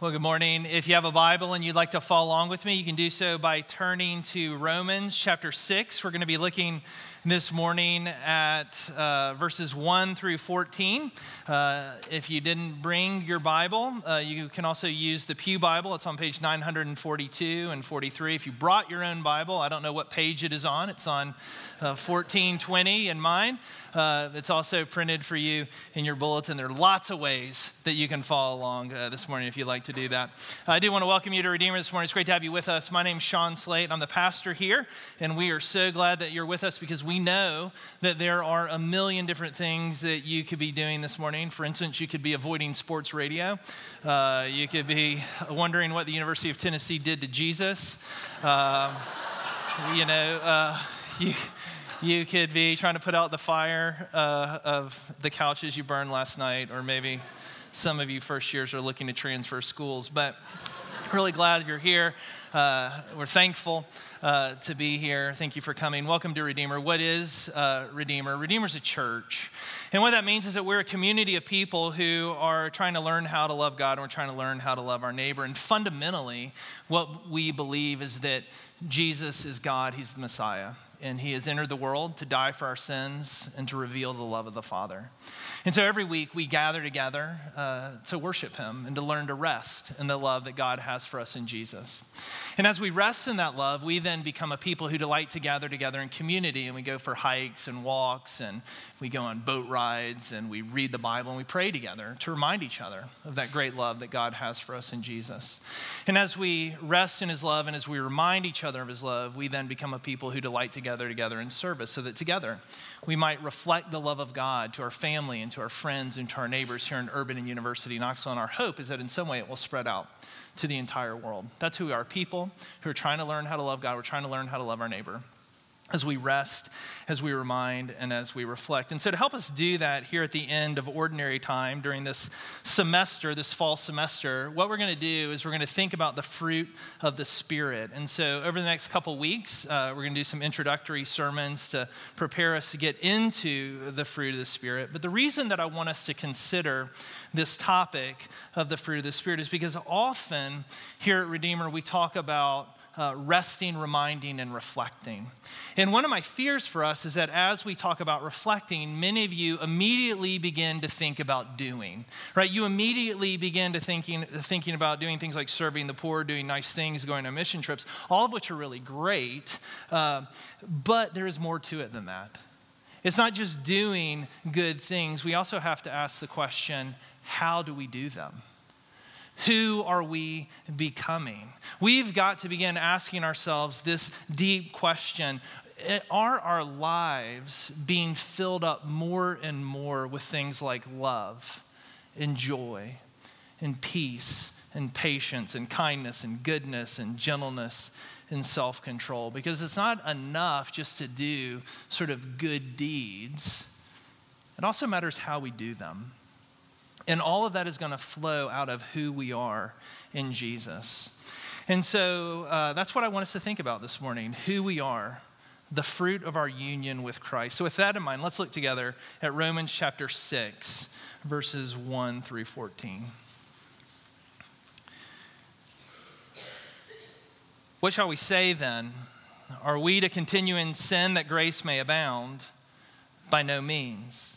Well, good morning. If you have a Bible and you'd like to follow along with me, you can do so by turning to Romans chapter 6. We're going to be looking this morning at uh, verses 1 through 14. Uh, if you didn't bring your Bible, uh, you can also use the Pew Bible. It's on page 942 and 43. If you brought your own Bible, I don't know what page it is on, it's on 1420 uh, in mine. Uh, it's also printed for you in your bulletin. There are lots of ways that you can follow along uh, this morning if you'd like to do that. I do want to welcome you to Redeemer this morning. It's great to have you with us. My name's Sean Slate. I'm the pastor here, and we are so glad that you're with us because we know that there are a million different things that you could be doing this morning. For instance, you could be avoiding sports radio, uh, you could be wondering what the University of Tennessee did to Jesus. Uh, you know, uh, you you could be trying to put out the fire uh, of the couches you burned last night, or maybe some of you first years are looking to transfer schools. But really glad you're here. Uh, we're thankful uh, to be here. Thank you for coming. Welcome to Redeemer. What is uh, Redeemer? Redeemer's a church. And what that means is that we're a community of people who are trying to learn how to love God and we're trying to learn how to love our neighbor. And fundamentally, what we believe is that Jesus is God, He's the Messiah and he has entered the world to die for our sins and to reveal the love of the Father. And so every week we gather together uh, to worship him and to learn to rest in the love that God has for us in Jesus. And as we rest in that love, we then become a people who delight to gather together in community and we go for hikes and walks and we go on boat rides and we read the Bible and we pray together to remind each other of that great love that God has for us in Jesus. And as we rest in his love and as we remind each other of his love, we then become a people who delight together together in service so that together we might reflect the love of God to our family and to our friends and to our neighbors here in Urban and University Knoxville. And our hope is that in some way it will spread out to the entire world. That's who we are people who are trying to learn how to love God. We're trying to learn how to love our neighbor as we rest, as we remind, and as we reflect. And so, to help us do that here at the end of ordinary time during this semester, this fall semester, what we're going to do is we're going to think about the fruit of the Spirit. And so, over the next couple weeks, uh, we're going to do some introductory sermons to prepare us to get into the fruit of the Spirit. But the reason that I want us to consider this topic of the fruit of the Spirit is because often here at Redeemer, we talk about uh, resting, reminding, and reflecting. And one of my fears for us is that as we talk about reflecting, many of you immediately begin to think about doing, right? You immediately begin to thinking, thinking about doing things like serving the poor, doing nice things, going on mission trips, all of which are really great, uh, but there is more to it than that. It's not just doing good things, we also have to ask the question how do we do them? Who are we becoming? We've got to begin asking ourselves this deep question eh, Are our lives being filled up more and more with things like love and joy and peace and patience and kindness and goodness and gentleness and self control? Because it's not enough just to do sort of good deeds, it also matters how we do them. And all of that is going to flow out of who we are in Jesus. And so uh, that's what I want us to think about this morning who we are, the fruit of our union with Christ. So, with that in mind, let's look together at Romans chapter 6, verses 1 through 14. What shall we say then? Are we to continue in sin that grace may abound? By no means.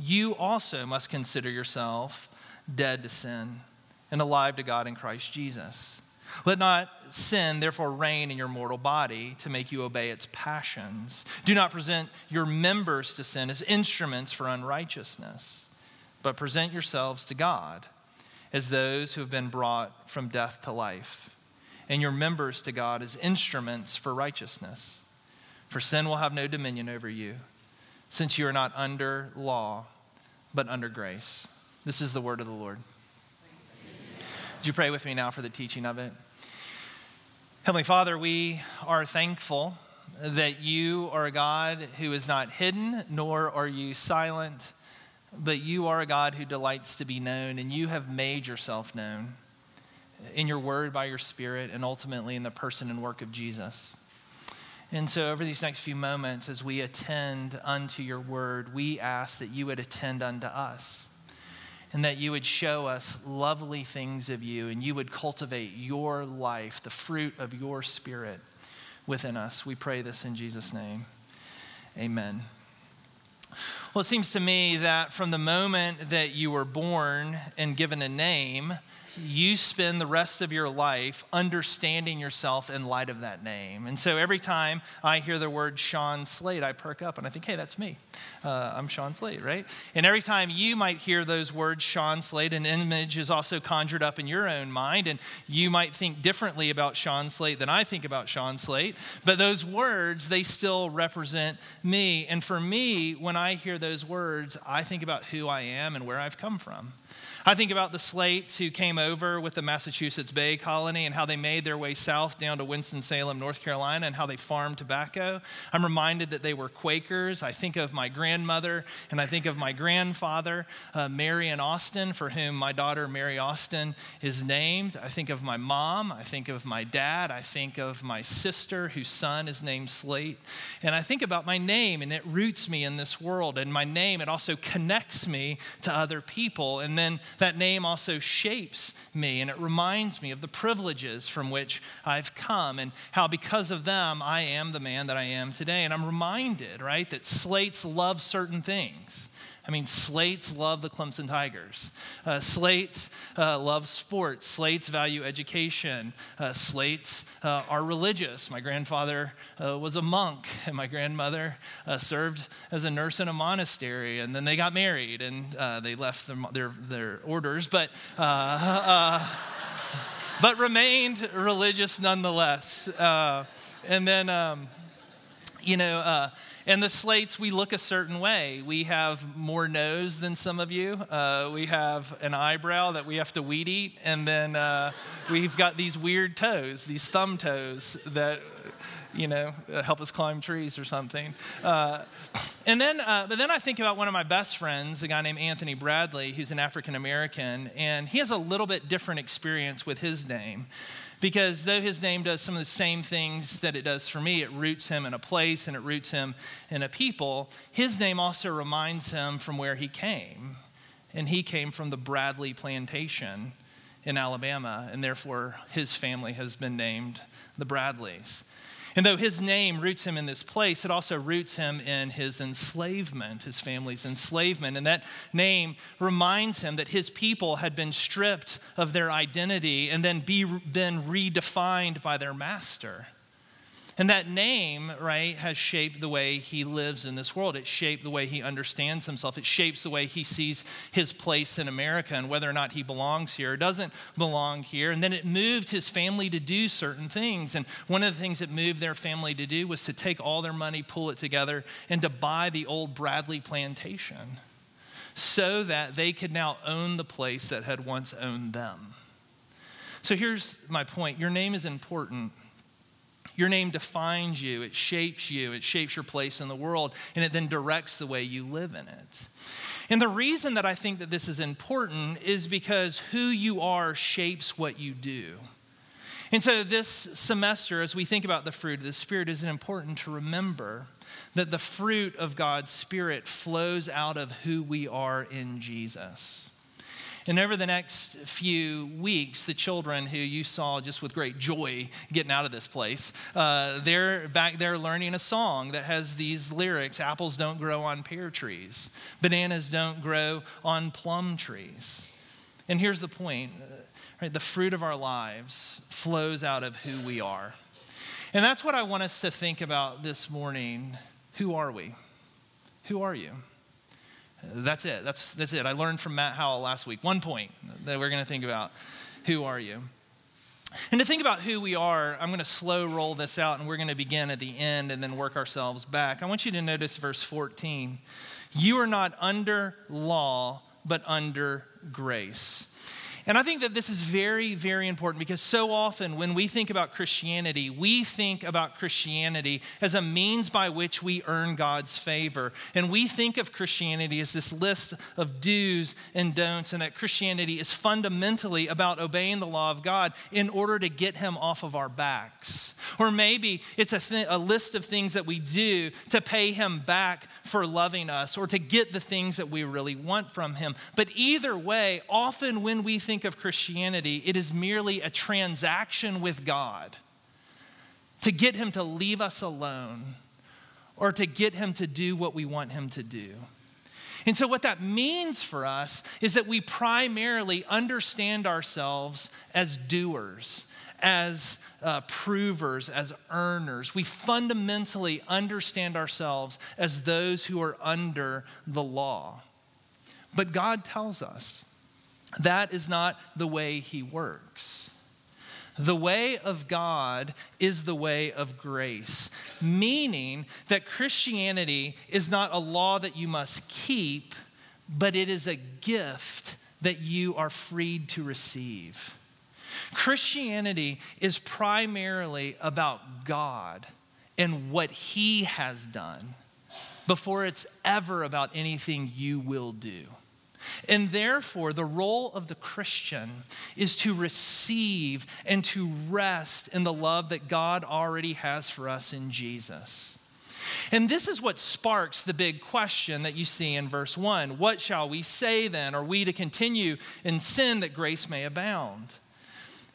you also must consider yourself dead to sin and alive to God in Christ Jesus. Let not sin therefore reign in your mortal body to make you obey its passions. Do not present your members to sin as instruments for unrighteousness, but present yourselves to God as those who have been brought from death to life, and your members to God as instruments for righteousness. For sin will have no dominion over you, since you are not under law, but under grace. This is the word of the Lord. Would you pray with me now for the teaching of it? Heavenly Father, we are thankful that you are a God who is not hidden, nor are you silent, but you are a God who delights to be known, and you have made yourself known in your word by your Spirit, and ultimately in the person and work of Jesus. And so, over these next few moments, as we attend unto your word, we ask that you would attend unto us and that you would show us lovely things of you and you would cultivate your life, the fruit of your spirit within us. We pray this in Jesus' name. Amen. Well, it seems to me that from the moment that you were born and given a name, you spend the rest of your life understanding yourself in light of that name. And so every time I hear the word Sean Slate, I perk up and I think, hey, that's me. Uh, I'm Sean Slate, right? And every time you might hear those words, Sean Slate, an image is also conjured up in your own mind. And you might think differently about Sean Slate than I think about Sean Slate. But those words, they still represent me. And for me, when I hear those words, I think about who I am and where I've come from. I think about the Slates who came over with the Massachusetts Bay Colony and how they made their way south down to Winston-Salem, North Carolina, and how they farmed tobacco. I'm reminded that they were Quakers. I think of my grandmother and I think of my grandfather, uh, Marion Austin, for whom my daughter Mary Austin is named. I think of my mom. I think of my dad. I think of my sister, whose son is named Slate. And I think about my name, and it roots me in this world. And my name, it also connects me to other people. And then that name also shapes me and it reminds me of the privileges from which I've come and how because of them I am the man that I am today. And I'm reminded, right, that slates love certain things. I mean, Slates love the Clemson Tigers. Uh, Slates uh, love sports. Slates value education. Uh, Slates uh, are religious. My grandfather uh, was a monk, and my grandmother uh, served as a nurse in a monastery. And then they got married and they left their, their, their orders, but, but remained religious nonetheless. and then, um, you know, and the slates, we look a certain way. We have more nose than some of you. Uh, we have an eyebrow that we have to weed eat. And then uh, we've got these weird toes, these thumb toes that, you know, help us climb trees or something. Uh, and then, uh, but then I think about one of my best friends, a guy named Anthony Bradley, who's an African American, and he has a little bit different experience with his name. Because though his name does some of the same things that it does for me, it roots him in a place and it roots him in a people, his name also reminds him from where he came. And he came from the Bradley plantation in Alabama, and therefore his family has been named the Bradleys. And though his name roots him in this place, it also roots him in his enslavement, his family's enslavement. And that name reminds him that his people had been stripped of their identity and then be, been redefined by their master. And that name, right, has shaped the way he lives in this world. It shaped the way he understands himself. It shapes the way he sees his place in America and whether or not he belongs here or doesn't belong here. And then it moved his family to do certain things. And one of the things it moved their family to do was to take all their money, pull it together, and to buy the old Bradley plantation so that they could now own the place that had once owned them. So here's my point your name is important your name defines you, it shapes you, it shapes your place in the world, and it then directs the way you live in it. And the reason that I think that this is important is because who you are shapes what you do. And so, this semester, as we think about the fruit of the Spirit, is important to remember that the fruit of God's Spirit flows out of who we are in Jesus. And over the next few weeks, the children who you saw just with great joy getting out of this place, uh, they're back there learning a song that has these lyrics Apples don't grow on pear trees, bananas don't grow on plum trees. And here's the point right? The fruit of our lives flows out of who we are. And that's what I want us to think about this morning. Who are we? Who are you? That's it. That's, that's it. I learned from Matt Howell last week. One point that we're going to think about. Who are you? And to think about who we are, I'm going to slow roll this out and we're going to begin at the end and then work ourselves back. I want you to notice verse 14. You are not under law, but under grace. And I think that this is very, very important because so often when we think about Christianity, we think about Christianity as a means by which we earn God's favor. And we think of Christianity as this list of do's and don'ts, and that Christianity is fundamentally about obeying the law of God in order to get Him off of our backs. Or maybe it's a, th- a list of things that we do to pay Him back for loving us or to get the things that we really want from Him. But either way, often when we think think of Christianity, it is merely a transaction with God to get Him to leave us alone or to get Him to do what we want Him to do. And so, what that means for us is that we primarily understand ourselves as doers, as uh, provers, as earners. We fundamentally understand ourselves as those who are under the law. But God tells us that is not the way he works. The way of God is the way of grace, meaning that Christianity is not a law that you must keep, but it is a gift that you are freed to receive. Christianity is primarily about God and what He has done before it's ever about anything you will do. And therefore, the role of the Christian is to receive and to rest in the love that God already has for us in Jesus. And this is what sparks the big question that you see in verse 1 What shall we say then? Are we to continue in sin that grace may abound?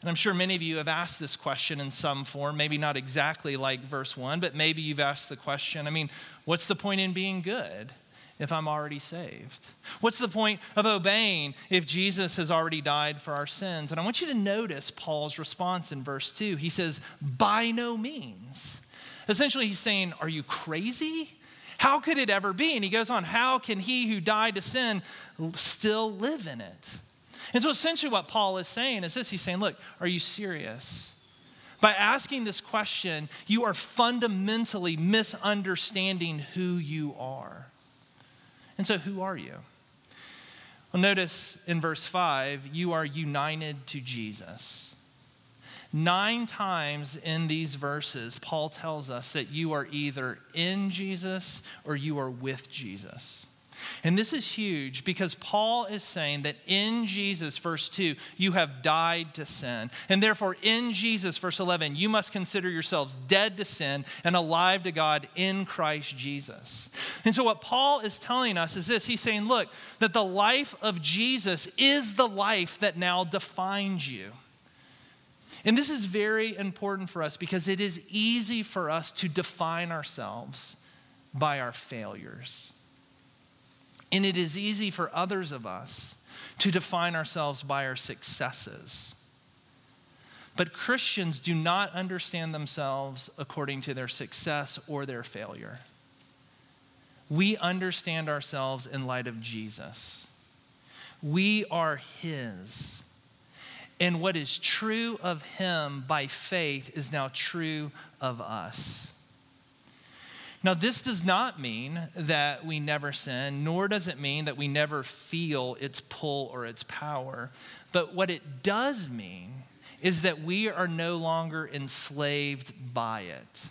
And I'm sure many of you have asked this question in some form, maybe not exactly like verse 1, but maybe you've asked the question I mean, what's the point in being good? If I'm already saved? What's the point of obeying if Jesus has already died for our sins? And I want you to notice Paul's response in verse 2. He says, By no means. Essentially, he's saying, Are you crazy? How could it ever be? And he goes on, How can he who died to sin still live in it? And so essentially, what Paul is saying is this He's saying, Look, are you serious? By asking this question, you are fundamentally misunderstanding who you are. And so, who are you? Well, notice in verse 5, you are united to Jesus. Nine times in these verses, Paul tells us that you are either in Jesus or you are with Jesus. And this is huge because Paul is saying that in Jesus, verse 2, you have died to sin. And therefore, in Jesus, verse 11, you must consider yourselves dead to sin and alive to God in Christ Jesus. And so, what Paul is telling us is this he's saying, look, that the life of Jesus is the life that now defines you. And this is very important for us because it is easy for us to define ourselves by our failures. And it is easy for others of us to define ourselves by our successes. But Christians do not understand themselves according to their success or their failure. We understand ourselves in light of Jesus. We are His. And what is true of Him by faith is now true of us. Now, this does not mean that we never sin, nor does it mean that we never feel its pull or its power. But what it does mean is that we are no longer enslaved by it.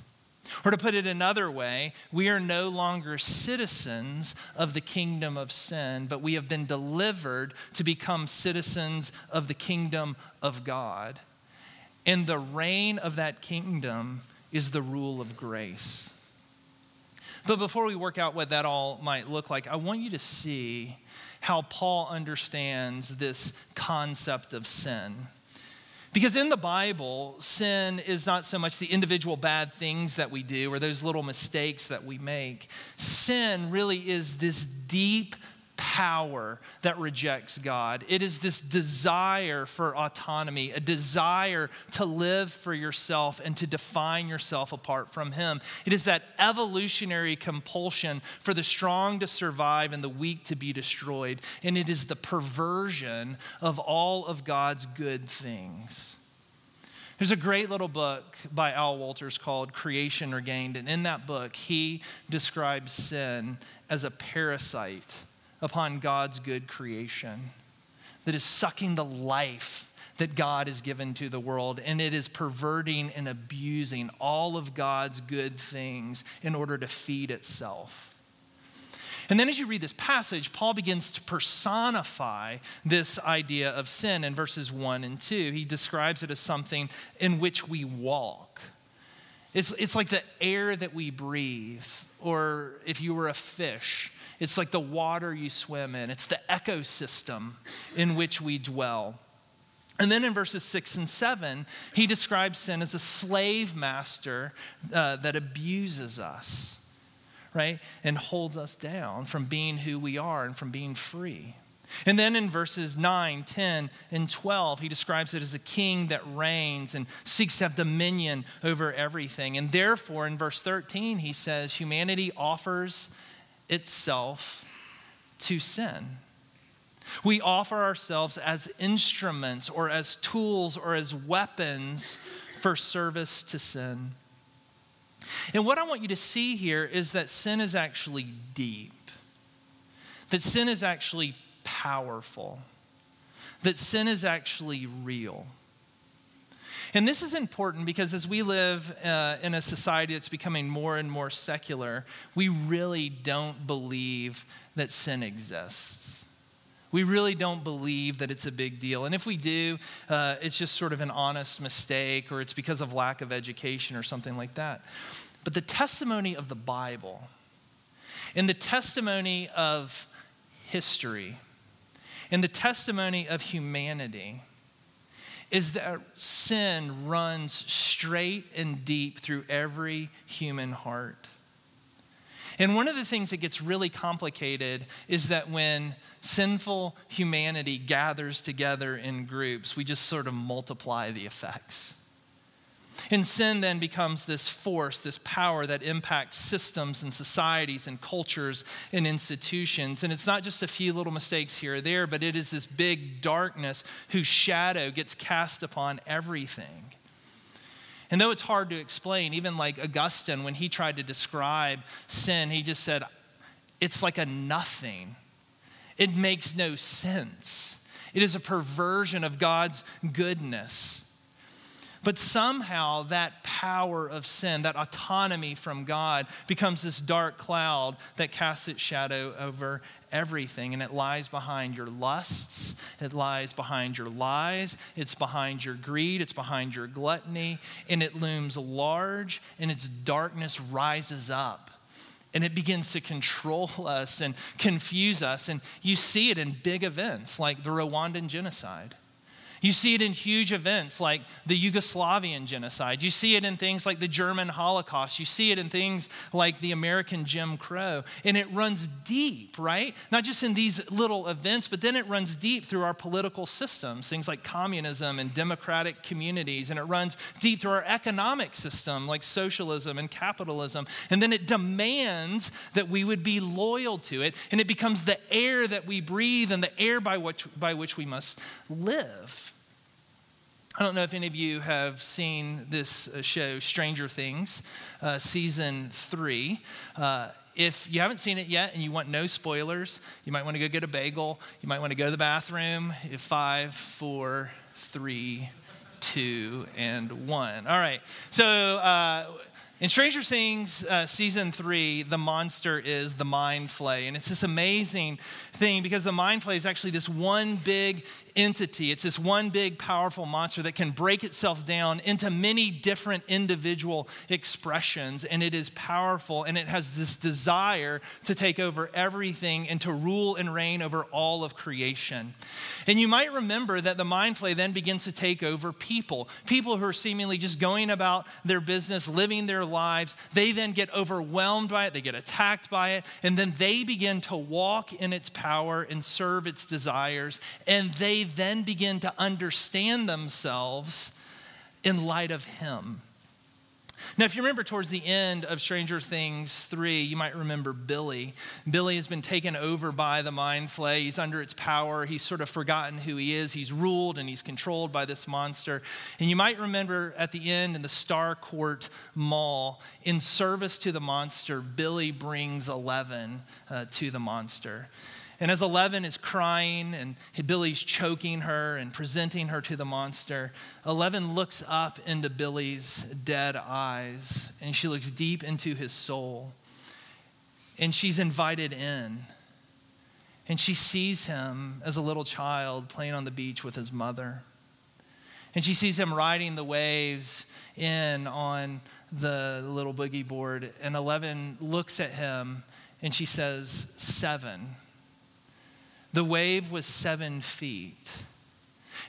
Or to put it another way, we are no longer citizens of the kingdom of sin, but we have been delivered to become citizens of the kingdom of God. And the reign of that kingdom is the rule of grace. But before we work out what that all might look like, I want you to see how Paul understands this concept of sin. Because in the Bible, sin is not so much the individual bad things that we do or those little mistakes that we make. Sin really is this deep power that rejects God. It is this desire for autonomy, a desire to live for yourself and to define yourself apart from Him. It is that evolutionary compulsion for the strong to survive and the weak to be destroyed. And it is the perversion of all of God's good things. There's a great little book by Al Wolters called Creation Regained. And in that book, he describes sin as a parasite upon God's good creation that is sucking the life that God has given to the world, and it is perverting and abusing all of God's good things in order to feed itself. And then as you read this passage, Paul begins to personify this idea of sin in verses 1 and 2. He describes it as something in which we walk. It's, it's like the air that we breathe, or if you were a fish, it's like the water you swim in, it's the ecosystem in which we dwell. And then in verses six and seven, he describes sin as a slave master uh, that abuses us right? And holds us down from being who we are and from being free. And then in verses 9, 10, and 12, he describes it as a king that reigns and seeks to have dominion over everything. And therefore, in verse 13, he says, humanity offers itself to sin. We offer ourselves as instruments or as tools or as weapons for service to sin. And what I want you to see here is that sin is actually deep, that sin is actually powerful, that sin is actually real. And this is important because as we live uh, in a society that's becoming more and more secular, we really don't believe that sin exists. We really don't believe that it's a big deal. And if we do, uh, it's just sort of an honest mistake or it's because of lack of education or something like that. But the testimony of the Bible and the testimony of history and the testimony of humanity is that sin runs straight and deep through every human heart. And one of the things that gets really complicated is that when sinful humanity gathers together in groups, we just sort of multiply the effects. And sin then becomes this force, this power that impacts systems and societies and cultures and institutions. And it's not just a few little mistakes here or there, but it is this big darkness whose shadow gets cast upon everything. And though it's hard to explain, even like Augustine, when he tried to describe sin, he just said, it's like a nothing. It makes no sense. It is a perversion of God's goodness. But somehow that power of sin, that autonomy from God, becomes this dark cloud that casts its shadow over everything. And it lies behind your lusts, it lies behind your lies, it's behind your greed, it's behind your gluttony, and it looms large, and its darkness rises up and it begins to control us and confuse us. And you see it in big events like the Rwandan genocide. You see it in huge events like the Yugoslavian genocide. You see it in things like the German Holocaust. You see it in things like the American Jim Crow. And it runs deep, right? Not just in these little events, but then it runs deep through our political systems, things like communism and democratic communities. And it runs deep through our economic system, like socialism and capitalism. And then it demands that we would be loyal to it. And it becomes the air that we breathe and the air by which, by which we must live. I don't know if any of you have seen this uh, show, Stranger Things, uh, season three. Uh, if you haven't seen it yet and you want no spoilers, you might want to go get a bagel. You might want to go to the bathroom. Five, four, three, two, and one. All right. So, uh, in Stranger Things uh, season three, the monster is the Mind Flayer. And it's this amazing thing because the Mind Flayer is actually this one big entity. It's this one big, powerful monster that can break itself down into many different individual expressions. And it is powerful and it has this desire to take over everything and to rule and reign over all of creation. And you might remember that the Mind Flayer then begins to take over people, people who are seemingly just going about their business, living their lives. They then get overwhelmed by it, they get attacked by it, and then they begin to walk in its power and serve its desires. And they then begin to understand themselves in light of Him. Now, if you remember towards the end of Stranger Things 3, you might remember Billy. Billy has been taken over by the Mind Flayer. He's under its power. He's sort of forgotten who he is. He's ruled and he's controlled by this monster. And you might remember at the end in the Starcourt Mall, in service to the monster, Billy brings Eleven uh, to the monster. And as Eleven is crying and Billy's choking her and presenting her to the monster, Eleven looks up into Billy's dead eyes and she looks deep into his soul. And she's invited in. And she sees him as a little child playing on the beach with his mother. And she sees him riding the waves in on the little boogie board. And Eleven looks at him and she says, Seven. The wave was seven feet.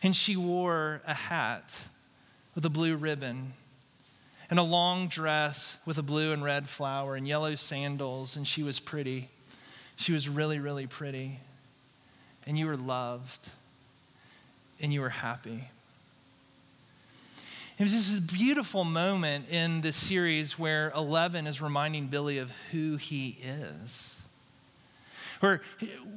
And she wore a hat with a blue ribbon and a long dress with a blue and red flower and yellow sandals. And she was pretty. She was really, really pretty. And you were loved and you were happy. It was this beautiful moment in this series where Eleven is reminding Billy of who he is where,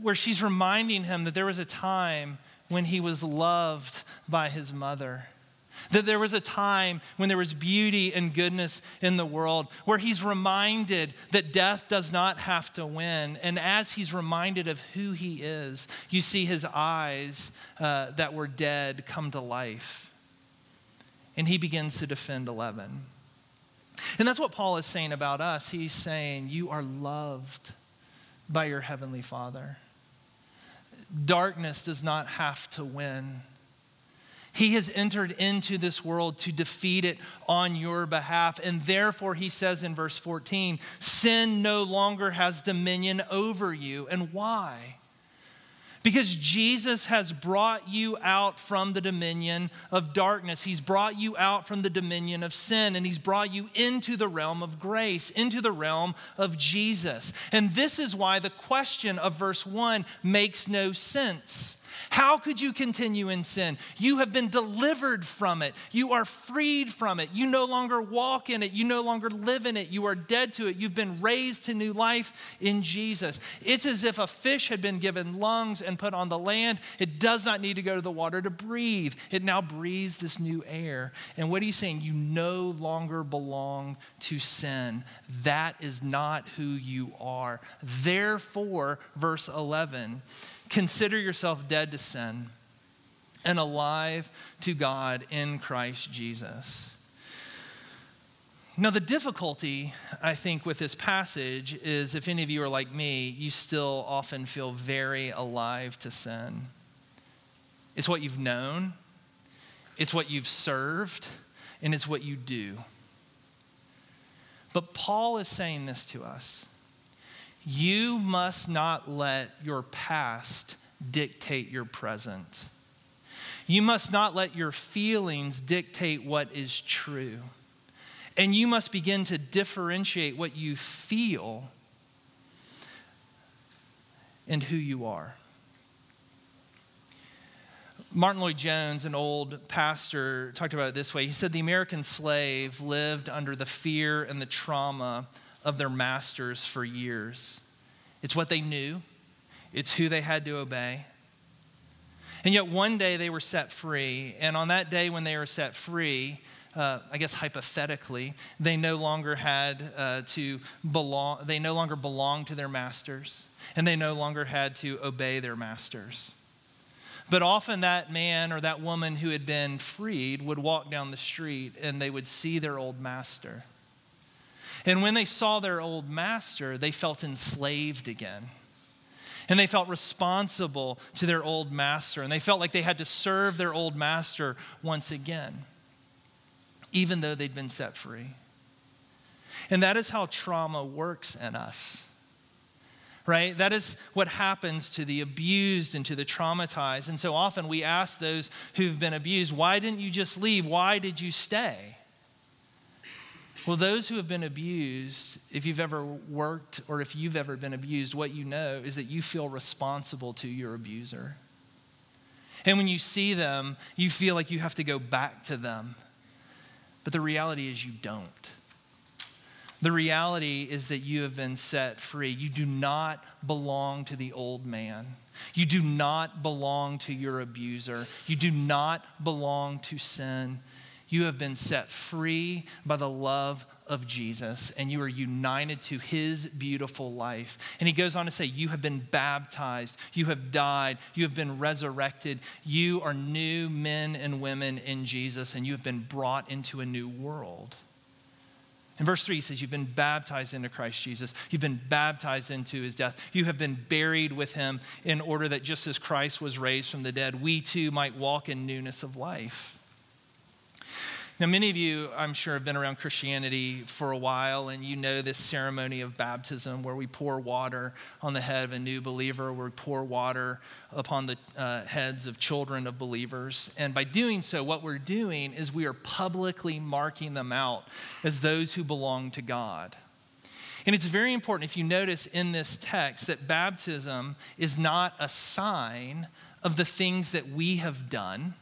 where she's reminding him that there was a time when he was loved by his mother. That there was a time when there was beauty and goodness in the world, where he's reminded that death does not have to win. And as he's reminded of who he is, you see his eyes uh, that were dead come to life. And he begins to defend Eleven. And that's what Paul is saying about us. He's saying, You are loved by your Heavenly Father. Darkness does not have to win. He has entered into this world to defeat it on your behalf. And therefore, he says in verse 14, sin no longer has dominion over you. And why? Because Jesus has brought you out from the dominion of darkness. He's brought you out from the dominion of sin, and He's brought you into the realm of grace, into the realm of Jesus. And this is why the question of verse 1 makes no sense. How could you continue in sin? You have been delivered from it. You are freed from it. You no longer walk in it. You no longer live in it. You are dead to it. You've been raised to new life in Jesus. It's as if a fish had been given lungs and put on the land. It does not need to go to the water to breathe. It now breathes this new air. And what he's saying, you no longer belong to sin. That is not who you are. Therefore, verse 11, Consider yourself dead to sin and alive to God in Christ Jesus. Now, the difficulty, I think, with this passage is if any of you are like me, you still often feel very alive to sin. It's what you've known, it's what you've served, and it's what you do. But Paul is saying this to us you must not let your past dictate your present. You must not let your feelings dictate what is true. And you must begin to differentiate what you feel and who you are. Martyn Lloyd-Jones, an old pastor, talked about it this way. He said the American slave lived under the fear and the trauma of their masters for years. It's what they knew, it's who they had to obey. And yet one day they were set free. And on that day when they were set free, uh, I guess hypothetically, they no longer had uh, to belong, they no longer belonged to their masters, and they no longer had to obey their masters. But often that man or that woman who had been freed would walk down the street and they would see their old master. And when they saw their old master, they felt enslaved again. And they felt responsible to their old master. And they felt like they had to serve their old master once again, even though they'd been set free. And that is how trauma works in us right? That is what happens to the abused and to the traumatized. And so often we ask those who've been abused, why didn't you just leave? Why did you stay? Well, those who have been abused, if you've ever worked or if you've ever been abused, what you know is that you feel responsible to your abuser. And when you see them, you feel like you have to go back to them. But the reality is, you don't. The reality is that you have been set free. You do not belong to the old man. You do not belong to your abuser. You do not belong to sin. You have been set free by the love of Jesus, and you are united to his beautiful life. And he goes on to say, You have been baptized, you have died, you have been resurrected. You are new men and women in Jesus, and you have been brought into a new world. In verse 3, he says, You've been baptized into Christ Jesus. You've been baptized into his death. You have been buried with him in order that just as Christ was raised from the dead, we too might walk in newness of life. Now, many of you, I'm sure, have been around Christianity for a while, and you know this ceremony of baptism where we pour water on the head of a new believer, where we pour water upon the uh, heads of children of believers. And by doing so, what we're doing is we are publicly marking them out as those who belong to God. And it's very important if you notice in this text that baptism is not a sign of the things that we have done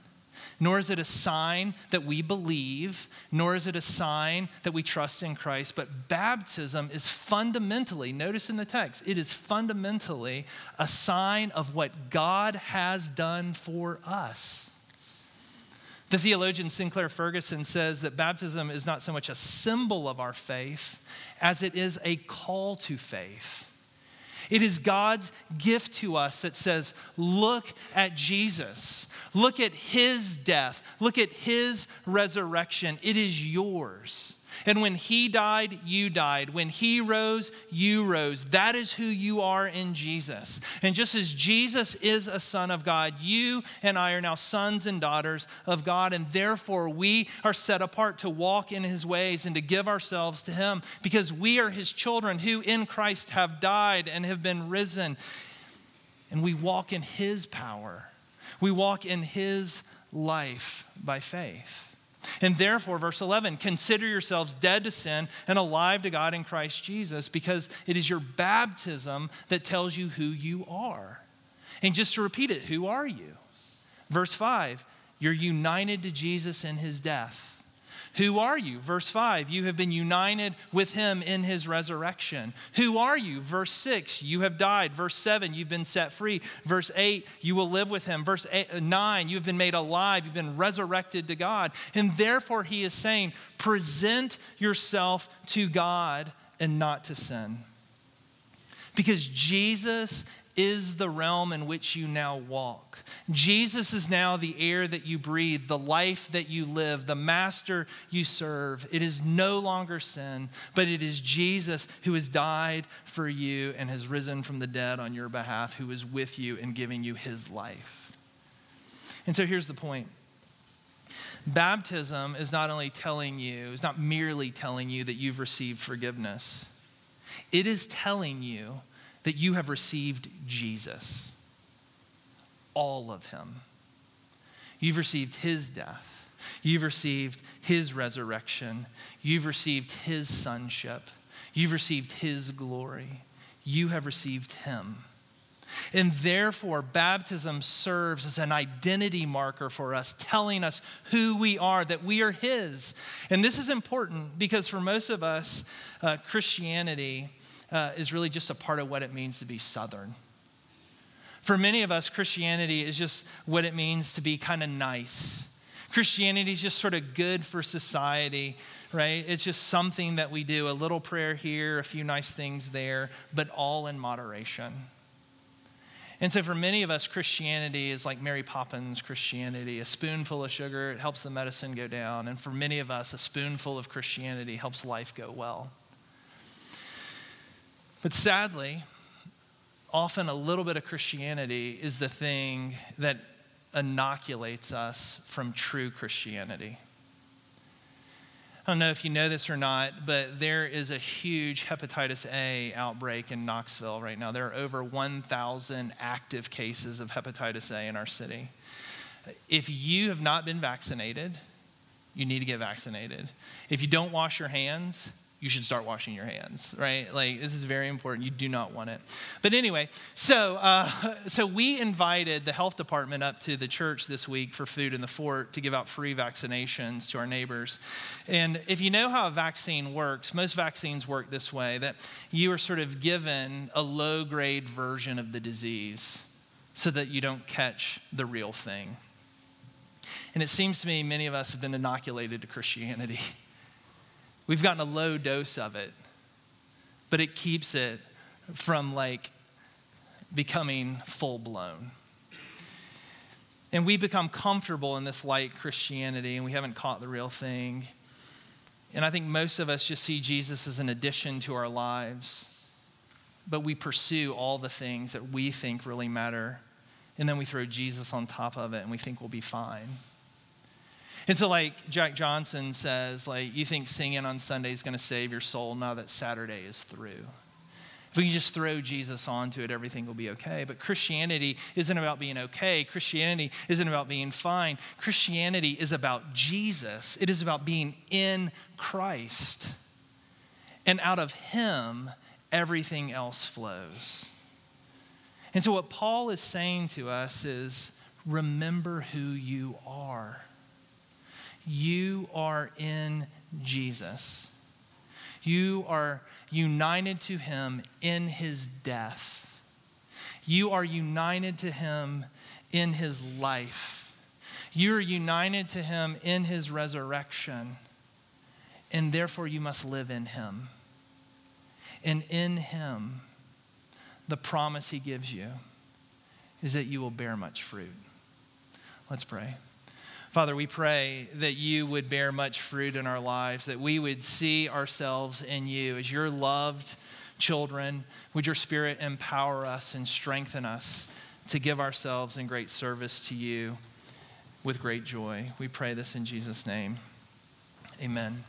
nor is it a sign that we believe, nor is it a sign that we trust in Christ. But baptism is fundamentally, notice in the text, it is fundamentally a sign of what God has done for us. The theologian Sinclair Ferguson says that baptism is not so much a symbol of our faith as it is a call to faith. It is God's gift to us that says, Look at Jesus. Look at his death. Look at his resurrection. It is yours. And when he died, you died. When he rose, you rose. That is who you are in Jesus. And just as Jesus is a son of God, you and I are now sons and daughters of God. And therefore, we are set apart to walk in his ways and to give ourselves to him because we are his children who in Christ have died and have been risen. And we walk in his power, we walk in his life by faith. And therefore, verse 11, consider yourselves dead to sin and alive to God in Christ Jesus, because it is your baptism that tells you who you are. And just to repeat it, who are you? Verse 5, you're united to Jesus in his death. Who are you? Verse 5, you have been united with him in his resurrection. Who are you? Verse 6, you have died. Verse 7, you've been set free. Verse 8, you will live with him. Verse eight, uh, 9, you've been made alive. You've been resurrected to God. And therefore, he is saying, present yourself to God and not to sin. Because Jesus is the realm in which you now walk. Jesus is now the air that you breathe, the life that you live, the master you serve. It is no longer sin, but it is Jesus who has died for you and has risen from the dead on your behalf, who is with you and giving you his life. And so here's the point. Baptism is not only telling you, it's not merely telling you that you've received forgiveness. It is telling you that you have received Jesus, all of him. You've received his death, you've received his resurrection, you've received his sonship, you've received his glory, you have received him. And therefore, baptism serves as an identity marker for us, telling us who we are, that we are His. And this is important because for most of us, uh, Christianity uh, is really just a part of what it means to be Southern. For many of us, Christianity is just what it means to be kind of nice. Christianity is just sort of good for society, right? It's just something that we do a little prayer here, a few nice things there, but all in moderation. And so, for many of us, Christianity is like Mary Poppins Christianity a spoonful of sugar, it helps the medicine go down. And for many of us, a spoonful of Christianity helps life go well. But sadly, often a little bit of Christianity is the thing that inoculates us from true Christianity. I don't know if you know this or not, but there is a huge hepatitis A outbreak in Knoxville right now. There are over 1,000 active cases of hepatitis A in our city. If you have not been vaccinated, you need to get vaccinated. If you don't wash your hands, you should start washing your hands, right? Like this is very important. You do not want it. But anyway, so uh, so we invited the health department up to the church this week for food in the fort to give out free vaccinations to our neighbors. And if you know how a vaccine works, most vaccines work this way: that you are sort of given a low grade version of the disease, so that you don't catch the real thing. And it seems to me many of us have been inoculated to Christianity. We've gotten a low dose of it, but it keeps it from like becoming full blown. And we become comfortable in this light Christianity and we haven't caught the real thing. And I think most of us just see Jesus as an addition to our lives, but we pursue all the things that we think really matter. And then we throw Jesus on top of it and we think we'll be fine. And so, like Jack Johnson says, like, you think singing on Sunday is going to save your soul now that Saturday is through. If we can just throw Jesus onto it, everything will be okay. But Christianity isn't about being okay. Christianity isn't about being fine. Christianity is about Jesus, it is about being in Christ. And out of Him, everything else flows. And so, what Paul is saying to us is remember who you are. You are in Jesus. You are united to him in his death. You are united to him in his life. You are united to him in his resurrection. And therefore, you must live in him. And in him, the promise he gives you is that you will bear much fruit. Let's pray. Father, we pray that you would bear much fruit in our lives, that we would see ourselves in you as your loved children. Would your spirit empower us and strengthen us to give ourselves in great service to you with great joy? We pray this in Jesus' name. Amen.